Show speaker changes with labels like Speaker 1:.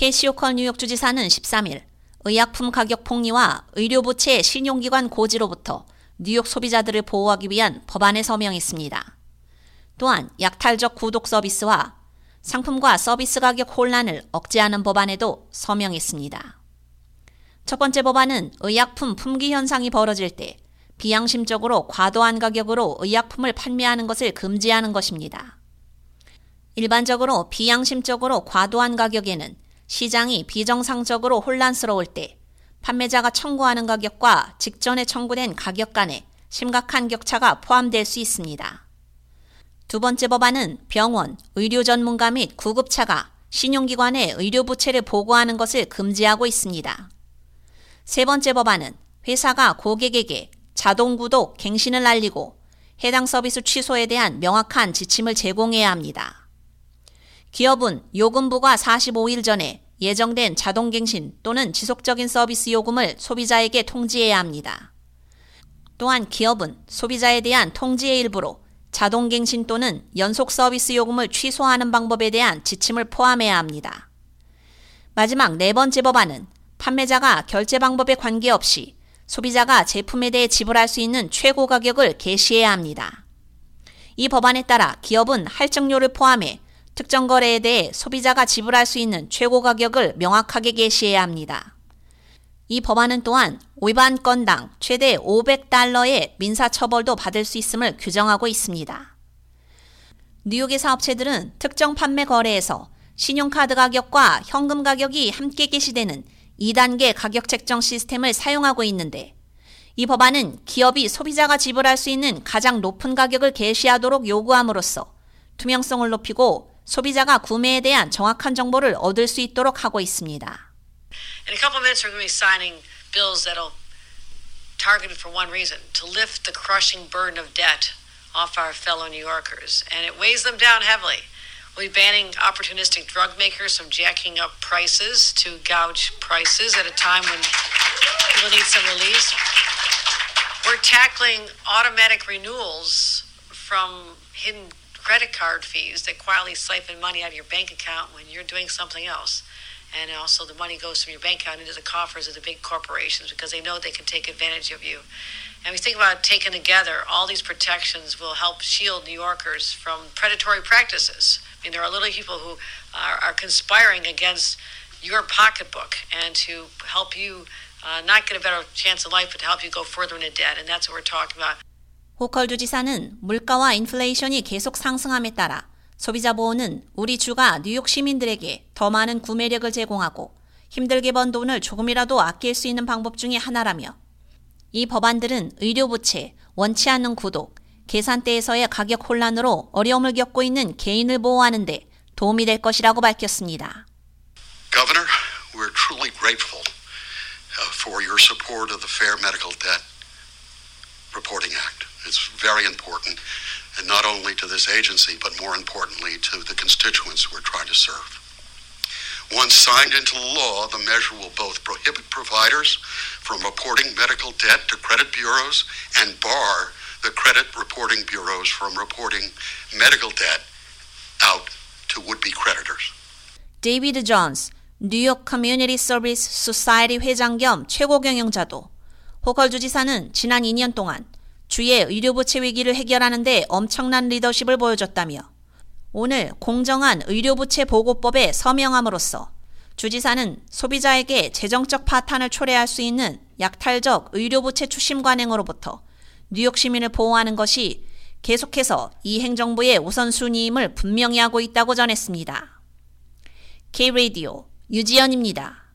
Speaker 1: 캐시오컬 뉴욕 주지사는 13일 의약품 가격 폭리와 의료 부채 신용기관 고지로부터 뉴욕 소비자들을 보호하기 위한 법안에 서명했습니다. 또한 약탈적 구독 서비스와 상품과 서비스 가격 혼란을 억제하는 법안에도 서명했습니다. 첫 번째 법안은 의약품 품귀 현상이 벌어질 때 비양심적으로 과도한 가격으로 의약품을 판매하는 것을 금지하는 것입니다. 일반적으로 비양심적으로 과도한 가격에는 시장이 비정상적으로 혼란스러울 때 판매자가 청구하는 가격과 직전에 청구된 가격 간에 심각한 격차가 포함될 수 있습니다. 두 번째 법안은 병원, 의료 전문가 및 구급차가 신용기관에 의료 부채를 보고하는 것을 금지하고 있습니다. 세 번째 법안은 회사가 고객에게 자동 구독, 갱신을 알리고 해당 서비스 취소에 대한 명확한 지침을 제공해야 합니다. 기업은 요금부가 45일 전에 예정된 자동갱신 또는 지속적인 서비스 요금을 소비자에게 통지해야 합니다. 또한 기업은 소비자에 대한 통지의 일부로 자동갱신 또는 연속 서비스 요금을 취소하는 방법에 대한 지침을 포함해야 합니다. 마지막 네 번째 법안은 판매자가 결제 방법에 관계없이 소비자가 제품에 대해 지불할 수 있는 최고 가격을 게시해야 합니다. 이 법안에 따라 기업은 할증료를 포함해 특정 거래에 대해 소비자가 지불할 수 있는 최고 가격을 명확하게 게시해야 합니다. 이 법안은 또한 위반 건당 최대 500달러의 민사 처벌도 받을 수 있음을 규정하고 있습니다. 뉴욕의 사업체들은 특정 판매 거래에서 신용카드 가격과 현금 가격이 함께 게시되는 2단계 가격 책정 시스템을 사용하고 있는데 이 법안은 기업이 소비자가 지불할 수 있는 가장 높은 가격을 게시하도록 요구함으로써 투명성을 높이고 소비자가 구매에 대한 정확한 정보를 얻을 수 있도록 하고 있습니다.
Speaker 2: In a couple of minutes, we're going to be signing bills that'll targeted for one reason to lift the crushing burden of debt off our fellow New Yorkers, and it weighs them down heavily. We'll be banning opportunistic drug makers from jacking up prices to gouge prices at a time when people need some relief. We're tackling automatic renewals from hidden credit card fees that quietly siphon money out of your bank account when you're doing something else. And also, the money goes from your bank account into the coffers of the big corporations because they know they can take advantage of you. And we think about taken together, all these protections will help shield New Yorkers from predatory practices. I mean, there are little people who are, are conspiring against your pocketbook and to help you uh, not get a better chance in life, but to help you go further into debt. And that's what we're talking about.
Speaker 1: 호컬 주 지사는 물가와 인플레이션이 계속 상승함에 따라 소비자 보호는 우리 주가 뉴욕 시민들에게 더 많은 구매력을 제공하고 힘들게 번 돈을 조금이라도 아낄 수 있는 방법 중의 하나라며 이 법안들은 의료부채, 원치 않는 구독, 계산대에서의 가격 혼란으로 어려움을 겪고 있는 개인을 보호하는 데 도움이 될 것이라고 밝혔습니다.
Speaker 3: Governor, we're truly grateful for your support of the Fair Medical Debt Reporting Act. It's very important, and not only to this agency, but more importantly to the constituents we're trying to serve. Once signed into law, the measure will both prohibit providers from reporting medical debt to credit bureaus and bar the credit reporting bureaus from reporting medical debt out to would-be creditors.
Speaker 1: 데이비드 존스, 뉴욕 커뮤니티 서비스 소사이티 회장 겸 최고 경영자도 호컬 주지사는 지난 2년 동안 주의 의료부채 위기를 해결하는 데 엄청난 리더십을 보여줬다며 오늘 공정한 의료부채 보고법에 서명함으로써 주지사는 소비자에게 재정적 파탄을 초래할 수 있는 약탈적 의료부채 추심 관행으로부터 뉴욕 시민을 보호하는 것이 계속해서 이 행정부의 우선순위임을 분명히 하고 있다고 전했습니다. K-Radio 유지연입니다.